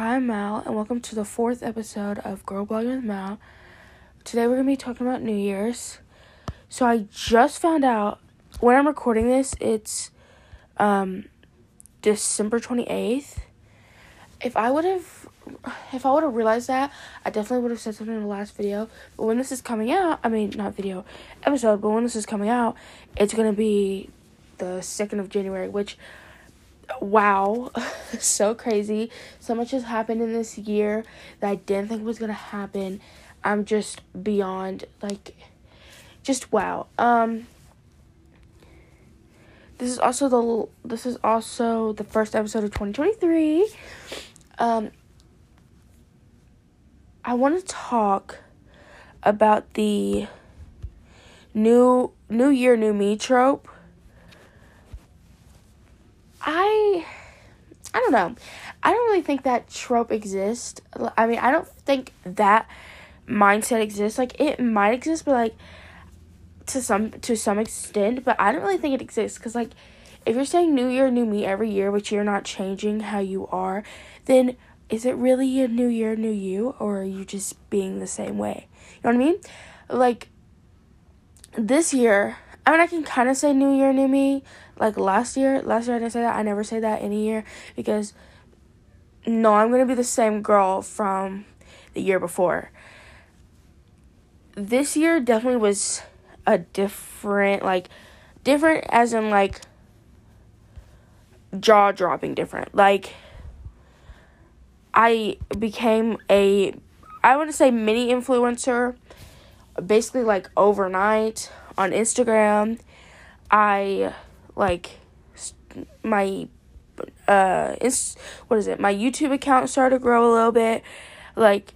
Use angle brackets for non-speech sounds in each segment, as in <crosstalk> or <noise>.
Hi, I'm Mal, and welcome to the fourth episode of Girl Blogging with Mal. Today we're going to be talking about New Year's. So I just found out, when I'm recording this, it's um, December 28th. If I would have, if I would have realized that, I definitely would have said something in the last video. But when this is coming out, I mean, not video, episode, but when this is coming out, it's going to be the 2nd of January, which wow, <laughs> so crazy. So much has happened in this year that I didn't think was gonna happen. I'm just beyond like just wow. Um this is also the this is also the first episode of 2023. Um I want to talk about the new new year new me trope I I don't know. I don't really think that trope exists. I mean, I don't think that mindset exists. Like it might exist, but like to some to some extent, but I don't really think it exists cuz like if you're saying new year new me every year but you're not changing how you are, then is it really a new year new you or are you just being the same way? You know what I mean? Like this year, I mean I can kind of say new year new me like last year, last year I didn't say that. I never say that any year because no, I'm gonna be the same girl from the year before. This year definitely was a different, like, different as in like jaw dropping different. Like, I became a, I want to say mini influencer, basically like overnight on Instagram. I like my uh what is it? My youtube account started to grow a little bit. Like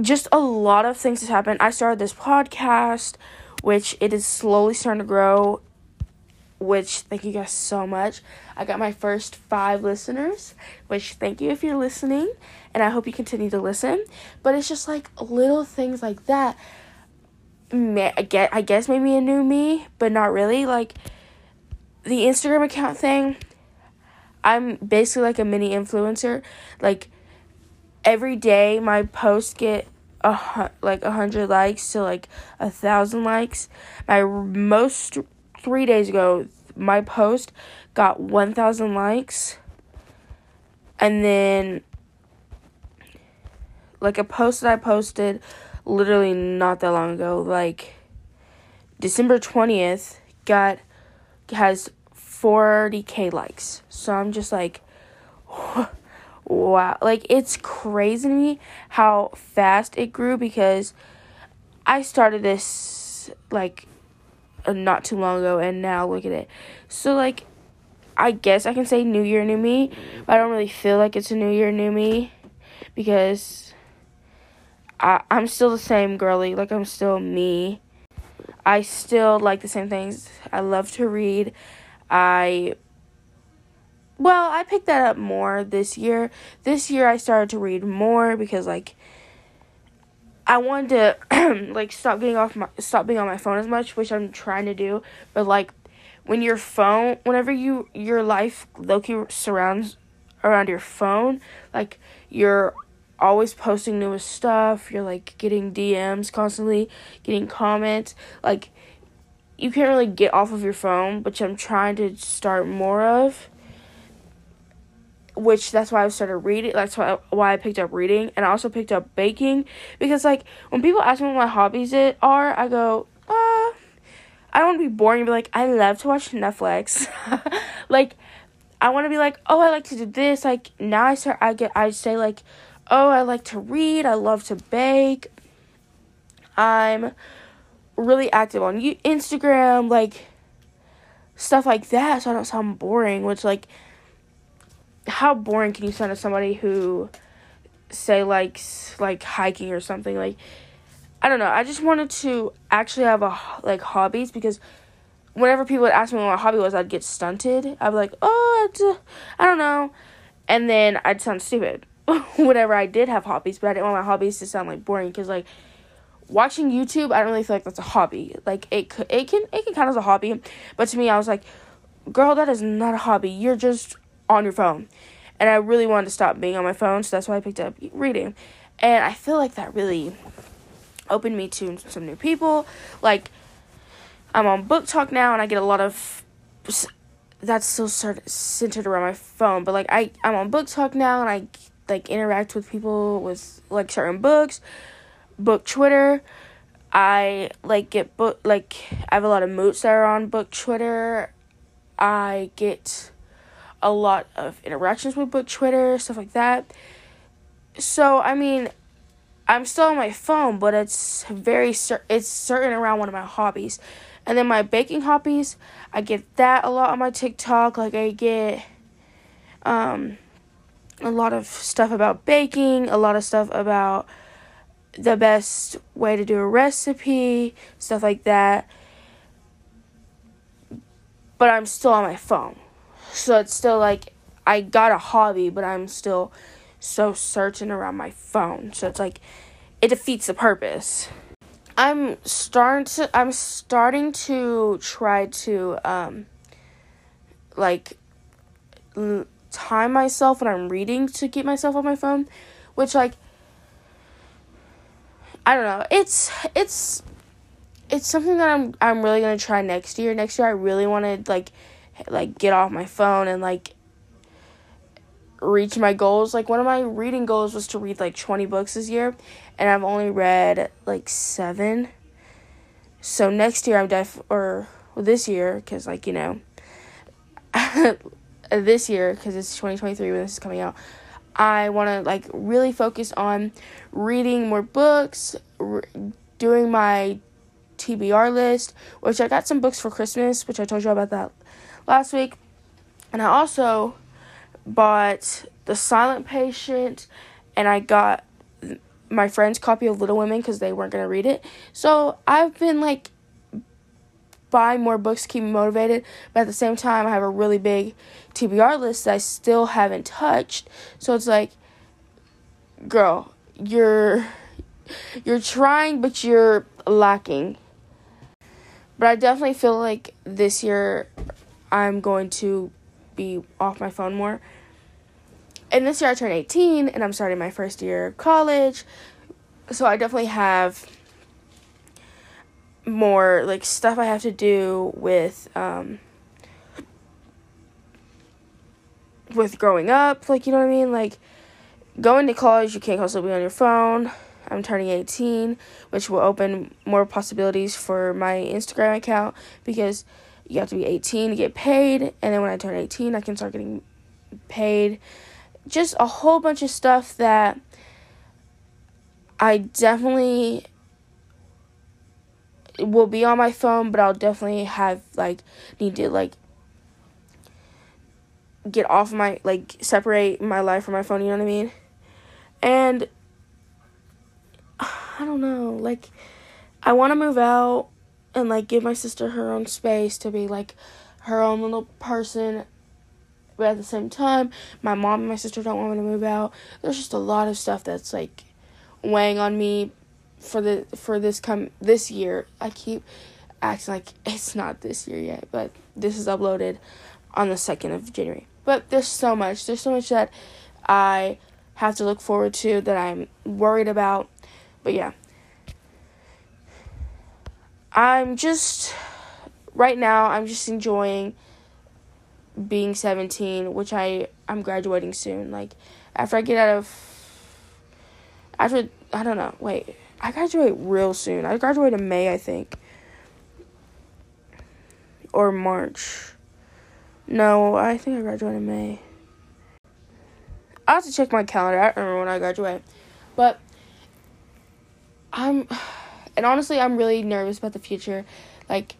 just a lot of things has happened. I started this podcast which it is slowly starting to grow which thank you guys so much. I got my first five listeners which thank you if you're listening and i hope you continue to listen. But it's just like little things like that. I guess maybe a new me, but not really. Like the Instagram account thing, I'm basically like a mini influencer. Like every day, my posts get a like a hundred likes to like a thousand likes. My most three days ago, my post got one thousand likes, and then like a post that I posted literally not that long ago, like December twentieth, got has 40k likes. So I'm just like, <laughs> wow. Like, it's crazy to me how fast it grew because I started this, like, uh, not too long ago, and now look at it. So, like, I guess I can say New Year, New Me, but I don't really feel like it's a New Year, New Me because I, I'm still the same girly. Like, I'm still me. I still like the same things. I love to read. I well, I picked that up more this year. This year I started to read more because like I wanted to <clears throat> like stop getting off my stop being on my phone as much, which I'm trying to do. But like when your phone whenever you your life Loki surrounds around your phone, like you're always posting newest stuff, you're like getting DMs constantly, getting comments, like you can't really get off of your phone, which I'm trying to start more of. Which that's why I started reading. That's why why I picked up reading, and I also picked up baking because like when people ask me what my hobbies it are, I go, uh, I don't want to be boring. Be like, I love to watch Netflix. <laughs> like, I want to be like, oh, I like to do this. Like now I start, I get, I say like, oh, I like to read. I love to bake. I'm really active on Instagram, like stuff like that, so I don't sound boring. Which like, how boring can you sound to somebody who say likes like hiking or something? Like, I don't know. I just wanted to actually have a like hobbies because whenever people would ask me what my hobby was, I'd get stunted. I'd be like, oh, uh, I don't know, and then I'd sound stupid. <laughs> whenever I did have hobbies, but I didn't want my hobbies to sound like boring because like watching YouTube, I don't really feel like that's a hobby. Like it could, it can, it can count as a hobby, but to me, I was like, girl, that is not a hobby. You're just on your phone, and I really wanted to stop being on my phone, so that's why I picked up reading. And I feel like that really opened me to some new people. Like, I'm on BookTok now, and I get a lot of. That's still centered around my phone, but like I, I'm on BookTok now, and I like interact with people with like certain books, book Twitter. I like get book like I have a lot of moots that are on book Twitter. I get a lot of interactions with book Twitter, stuff like that. So, I mean, I'm still on my phone, but it's very cer- it's certain around one of my hobbies. And then my baking hobbies, I get that a lot on my TikTok. Like I get um a lot of stuff about baking, a lot of stuff about the best way to do a recipe, stuff like that. But I'm still on my phone. So it's still like I got a hobby, but I'm still so searching around my phone. So it's like it defeats the purpose. I'm starting to I'm starting to try to um like l- time myself when I'm reading to keep myself on my phone, which like I don't know. It's it's it's something that I'm I'm really gonna try next year. Next year I really want to like like get off my phone and like reach my goals. Like one of my reading goals was to read like 20 books this year and I've only read like 7. So next year I'm def or well, this year cuz like, you know, <laughs> this year cuz it's 2023 when this is coming out. I want to like really focus on reading more books, re- doing my TBR list, which I got some books for Christmas, which I told you about that last week. And I also bought The Silent Patient and I got my friend's copy of Little Women because they weren't going to read it. So I've been like buying more books to keep me motivated, but at the same time, I have a really big TBR list that I still haven't touched. So it's like, girl, you're you're trying, but you're lacking. But I definitely feel like this year I'm going to be off my phone more. And this year I turn 18 and I'm starting my first year of college. So I definitely have more like stuff I have to do with um with growing up, like you know what I mean? Like going to college, you can't constantly be on your phone. I'm turning 18, which will open more possibilities for my Instagram account because you have to be 18 to get paid, and then when I turn 18, I can start getting paid. Just a whole bunch of stuff that I definitely will be on my phone, but I'll definitely have like need to like get off my like separate my life from my phone, you know what I mean? And <sighs> I don't know, like I want to move out and like give my sister her own space to be like her own little person. But at the same time, my mom and my sister don't want me to move out. There's just a lot of stuff that's like weighing on me for the for this come this year. I keep acting like <laughs> it's not this year yet, but this is uploaded on the 2nd of January. But there's so much. There's so much that I have to look forward to that I'm worried about. But yeah. I'm just right now I'm just enjoying being 17, which I I'm graduating soon. Like after I get out of after I don't know. Wait. I graduate real soon. I graduate in May, I think. Or March. No, I think I graduate in May. I have to check my calendar. I don't remember when I graduate. But I'm <sighs> and honestly, I'm really nervous about the future. Like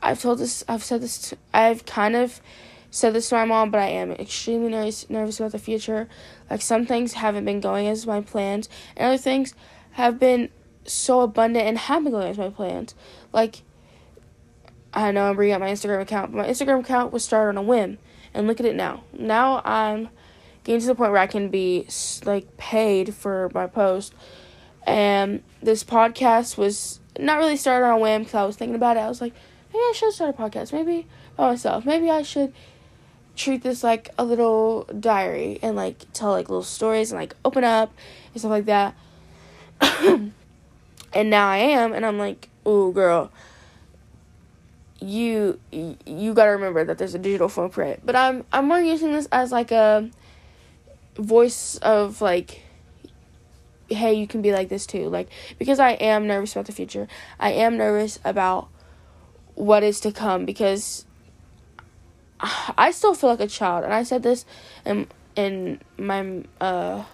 I've told this I've said this to, I've kind of said this to my mom, but I am extremely nervous nervous about the future. Like some things haven't been going as my plans, and other things have been so abundant and been going as my plans. Like I know I'm bringing up my Instagram account, but my Instagram account was started on a whim, and look at it now. Now I'm getting to the point where I can be like paid for my post, and this podcast was not really started on a whim because I was thinking about it. I was like, maybe I should start a podcast, maybe by myself. Maybe I should treat this like a little diary and like tell like little stories and like open up and stuff like that. <coughs> <coughs> and now I am, and I'm like, oh girl, you you got to remember that there's a digital footprint. But I'm I'm more using this as like a voice of like hey, you can be like this too. Like because I am nervous about the future. I am nervous about what is to come because <sighs> I still feel like a child, and I said this in in my uh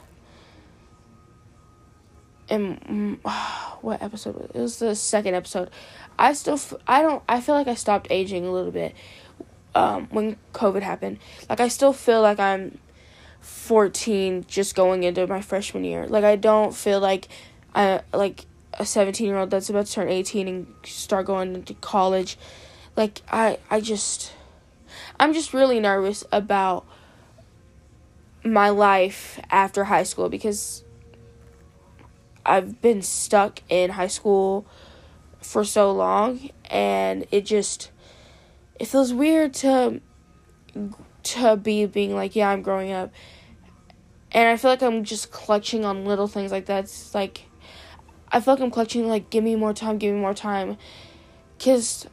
in <sighs> what episode was? it was the second episode. I still f- I don't I feel like I stopped aging a little bit um when COVID happened. Like I still feel like I'm 14 just going into my freshman year. Like I don't feel like I like a 17 year old that's about to turn 18 and start going into college. Like I I just I'm just really nervous about my life after high school because I've been stuck in high school for so long and it just it feels weird to to be being like yeah I'm growing up and I feel like I'm just clutching on little things like that's like I feel like I'm clutching like give me more time, give me more time. Cause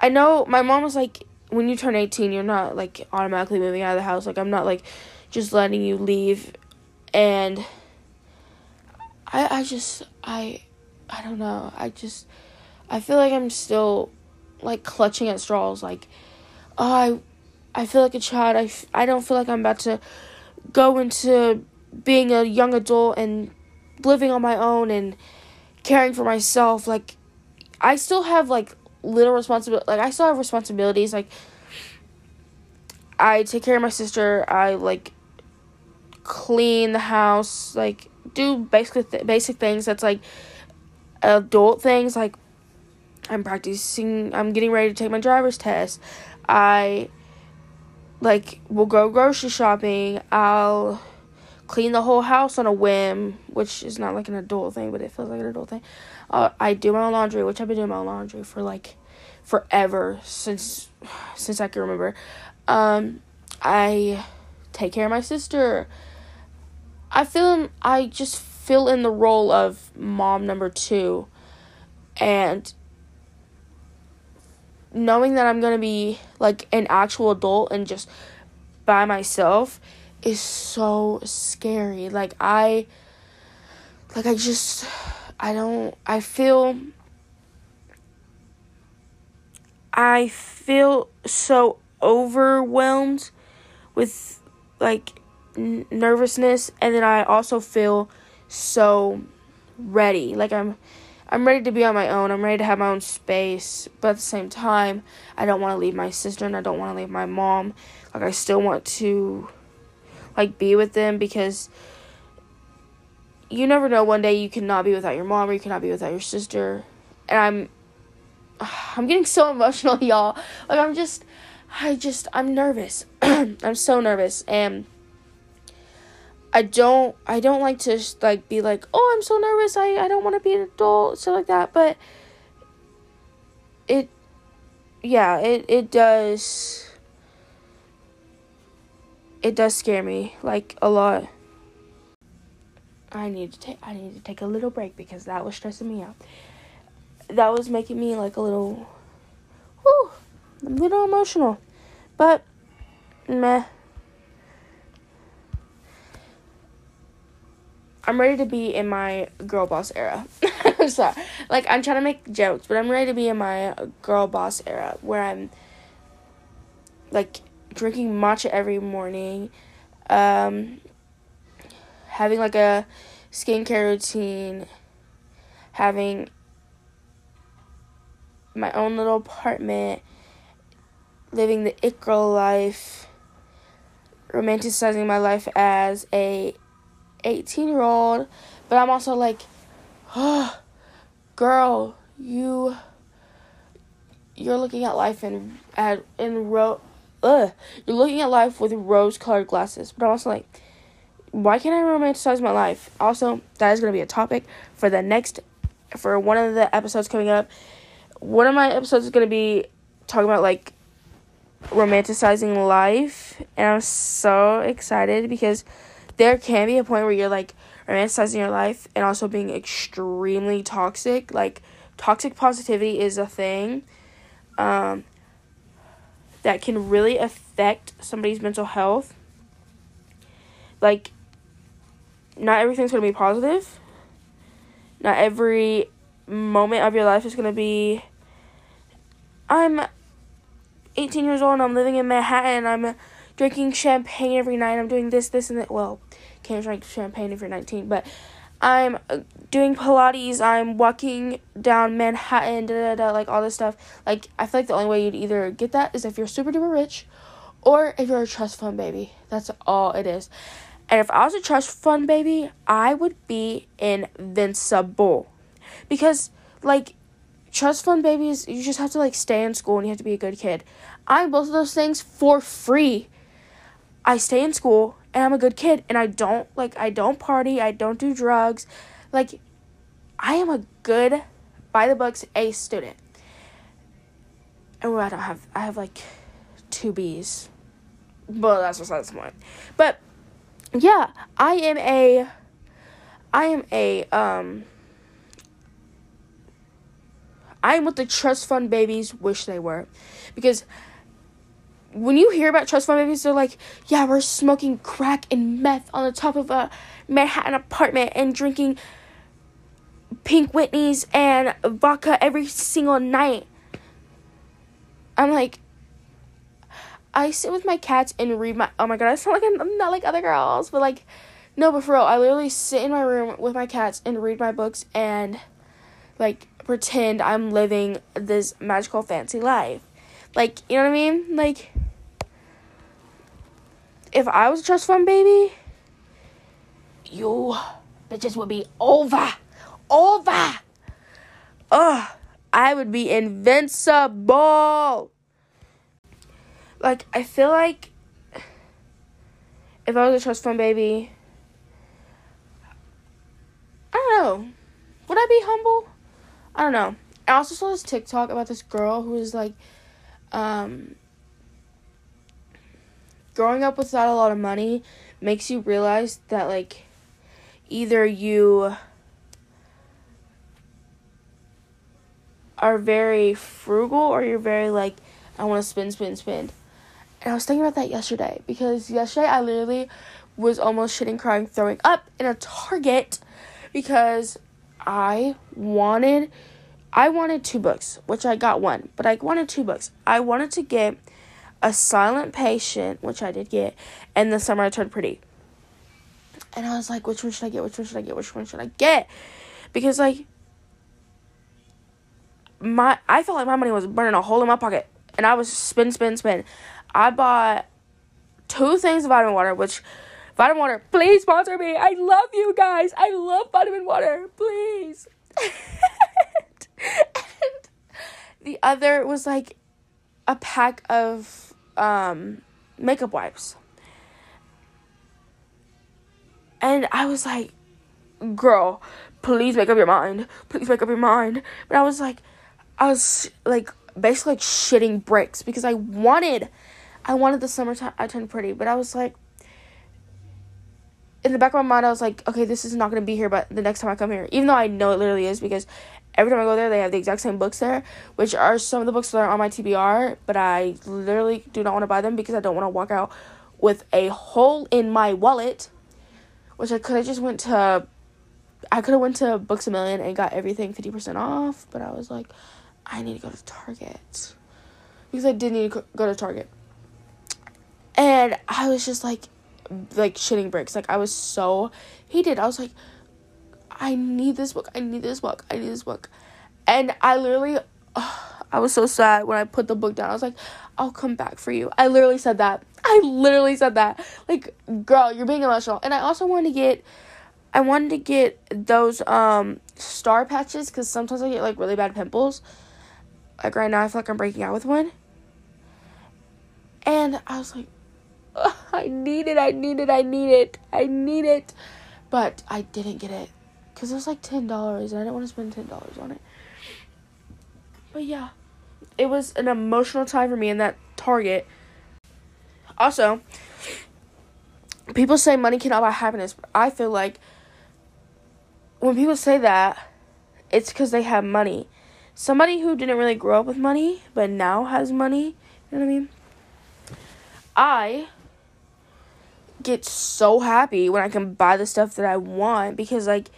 I know my mom was like when you turn 18, you're not like automatically moving out of the house. Like I'm not like just letting you leave and I I just I I don't know. I just I feel like I'm still like clutching at straws like oh, I I feel like a child. I, I don't feel like I'm about to go into being a young adult and living on my own and caring for myself. Like, I still have like little responsibility. Like, I still have responsibilities. Like, I take care of my sister. I like clean the house. Like, do basic th- basic things. That's like adult things. Like, I'm practicing. I'm getting ready to take my driver's test. I like we'll go grocery shopping. I'll clean the whole house on a whim, which is not like an adult thing, but it feels like an adult thing. Uh, I do my own laundry, which I've been doing my own laundry for like forever since since I can remember. Um, I take care of my sister. I feel I just fill in the role of mom number two, and knowing that I'm gonna be like an actual adult and just by myself is so scary. Like I like I just I don't I feel I feel so overwhelmed with like n- nervousness and then I also feel so ready. Like I'm I'm ready to be on my own. I'm ready to have my own space. But at the same time, I don't want to leave my sister and I don't want to leave my mom. Like I still want to like be with them because you never know one day you cannot be without your mom or you cannot be without your sister. And I'm <sighs> I'm getting so emotional, <laughs> y'all. Like I'm just I just I'm nervous. <clears throat> I'm so nervous and I don't I don't like to like be like, "Oh, I'm so nervous. I I don't want to be an adult." stuff like that, but it yeah, it it does it does scare me like a lot. I need to take I need to take a little break because that was stressing me out. That was making me like a little whew, a little emotional. But meh I'm ready to be in my girl boss era. <laughs> sorry. Like I'm trying to make jokes, but I'm ready to be in my girl boss era where I'm like drinking matcha every morning, um, having like a skincare routine, having my own little apartment, living the it girl life, romanticizing my life as a 18 year old, but I'm also like, oh, girl, you you're looking at life in at in ro ugh, you're looking at life with rose colored glasses. But I'm also like, why can't I romanticize my life? Also, that is gonna be a topic for the next for one of the episodes coming up. One of my episodes is gonna be talking about like romanticizing life, and I'm so excited because there can be a point where you're like romanticizing your life and also being extremely toxic. Like toxic positivity is a thing um, that can really affect somebody's mental health. Like, not everything's gonna be positive. Not every moment of your life is gonna be. I'm 18 years old and I'm living in Manhattan. I'm drinking champagne every night. I'm doing this, this, and that. Well, can't drink champagne if you're 19, but I'm uh, doing Pilates. I'm walking down Manhattan, da da da, like all this stuff. Like, I feel like the only way you'd either get that is if you're super duper rich or if you're a trust fund baby. That's all it is. And if I was a trust fund baby, I would be invincible. Because, like, trust fund babies, you just have to like stay in school and you have to be a good kid. I'm both of those things for free. I stay in school and I'm a good kid and I don't like I don't party, I don't do drugs. Like I am a good by the books A student. And well, I don't have I have like two B's. But that's besides the point. But yeah, I am a I am a um I'm what the trust fund babies wish they were. Because when you hear about trust fund babies, they're like, yeah, we're smoking crack and meth on the top of a Manhattan apartment and drinking pink Whitneys and vodka every single night. I'm like, I sit with my cats and read my. Oh my god, I sound like I'm, I'm not like other girls, but like, no, but for real, I literally sit in my room with my cats and read my books and, like, pretend I'm living this magical fancy life. Like, you know what I mean? Like, if I was a trust fund baby, you bitches would be over. Over. Ugh. I would be invincible. Like, I feel like if I was a trust fund baby, I don't know. Would I be humble? I don't know. I also saw this TikTok about this girl who was like, um, growing up without a lot of money makes you realize that, like, either you are very frugal or you're very, like, I want to spend, spend, spend. And I was thinking about that yesterday because yesterday I literally was almost shitting, crying, throwing up in a Target because I wanted I wanted two books, which I got one, but I wanted two books. I wanted to get A Silent Patient, which I did get, and The Summer I Turned Pretty. And I was like, which one should I get? Which one should I get? Which one should I get? Because like my I felt like my money was burning a hole in my pocket. And I was spin, spin, spin. I bought two things of vitamin water, which vitamin water, please sponsor me. I love you guys. I love vitamin water. Please. <laughs> and the other was like a pack of um, makeup wipes. And I was like, girl, please make up your mind. Please make up your mind. But I was like, I was like basically like shitting bricks because I wanted, I wanted the summertime. I turned pretty, but I was like, in the back of my mind, I was like, okay, this is not gonna be here, but the next time I come here, even though I know it literally is because every time I go there, they have the exact same books there, which are some of the books that are on my TBR, but I literally do not want to buy them because I don't want to walk out with a hole in my wallet, which I could have just went to, I could have went to Books a Million and got everything 50% off, but I was like, I need to go to Target because I did need to go to Target. And I was just like, like shitting bricks. Like I was so heated. I was like, I need this book. I need this book. I need this book. And I literally, <sighs> I was so sad when I put the book down. I was like, I'll come back for you. I literally said that. <laughs> I literally said that. Like, girl, you're being emotional. And I also wanted to get, I wanted to get those um star patches because sometimes I get like really bad pimples. Like right now, I feel like I'm breaking out with one. And I was like, <laughs> I need it. I need it. I need it. I need it. But I didn't get it because it was like ten dollars, and I didn't want to spend ten dollars on it. But yeah, it was an emotional time for me in that Target Also, people say money cannot buy happiness, but I feel like when people say that, it's because they have money. Somebody who didn't really grow up with money, but now has money, you know what I mean? I get so happy when I can buy the stuff that I want because, like,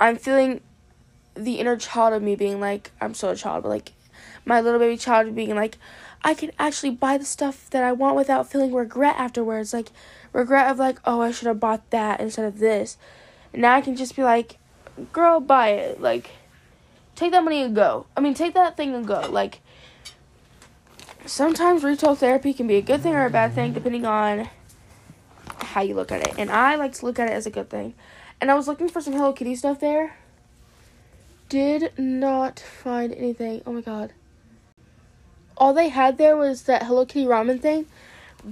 I'm feeling the inner child of me being like, I'm still a child, but like, my little baby child being like, I can actually buy the stuff that I want without feeling regret afterwards. Like, regret of like, oh, I should have bought that instead of this. And now I can just be like, girl, buy it. Like, take that money and go. I mean, take that thing and go. Like, sometimes retail therapy can be a good thing or a bad thing depending on how you look at it. And I like to look at it as a good thing. And I was looking for some Hello Kitty stuff there. Did not find anything. Oh my god. All they had there was that Hello Kitty ramen thing.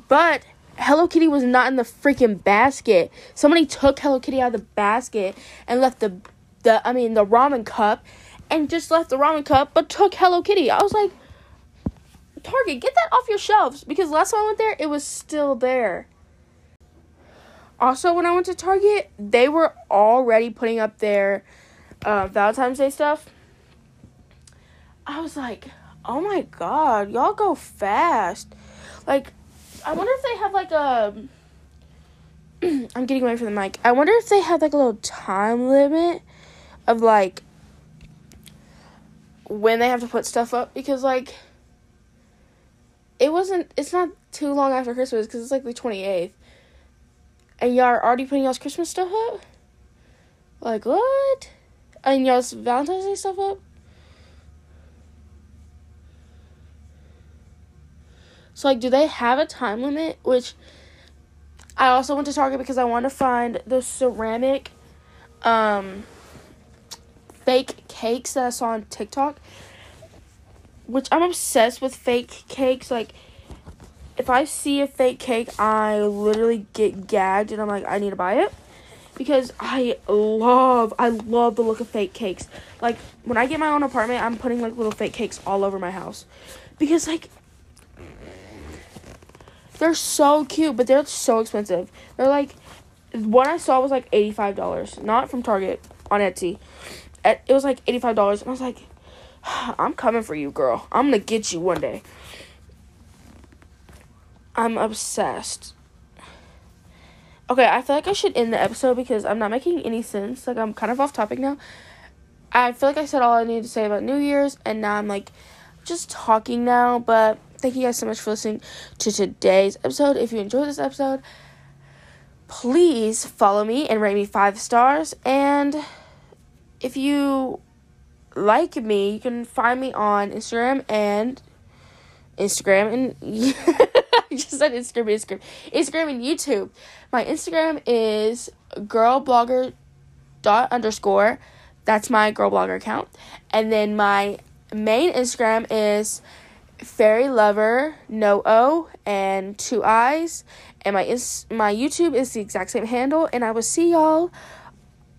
But Hello Kitty was not in the freaking basket. Somebody took Hello Kitty out of the basket and left the the I mean the ramen cup and just left the ramen cup but took Hello Kitty. I was like Target, get that off your shelves because last time I went there it was still there. Also when I went to Target, they were already putting up their uh, Valentine's Day stuff. I was like, "Oh my god, y'all go fast." Like I wonder if they have like a. <clears throat> I'm getting away from the mic. I wonder if they have like a little time limit of like when they have to put stuff up because like it wasn't. It's not too long after Christmas because it's like the 28th, and y'all are already putting y'all's Christmas stuff up. Like what? And y'all's Valentine's Day stuff up. So like, do they have a time limit? Which I also went to Target because I want to find the ceramic, um, fake cakes that I saw on TikTok. Which I'm obsessed with fake cakes. Like, if I see a fake cake, I literally get gagged and I'm like, I need to buy it because I love I love the look of fake cakes. Like when I get my own apartment, I'm putting like little fake cakes all over my house. Because like they're so cute, but they're so expensive. They're like one I saw was like eighty five dollars, not from Target on Etsy. It was like eighty five dollars, and I was like, <sighs> I'm coming for you, girl. I'm gonna get you one day. I'm obsessed. Okay, I feel like I should end the episode because I'm not making any sense. Like I'm kind of off topic now. I feel like I said all I needed to say about New Year's, and now I'm like just talking now, but thank you guys so much for listening to today's episode. If you enjoyed this episode, please follow me and rate me five stars. And if you like me, you can find me on Instagram and Instagram and <laughs> <laughs> Just said Instagram, Instagram, Instagram and YouTube. My Instagram is girlblogger dot underscore. That's my girl blogger account. And then my main Instagram is fairy lover no o and two eyes and my ins- my youtube is the exact same handle and i will see y'all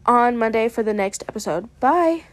on monday for the next episode bye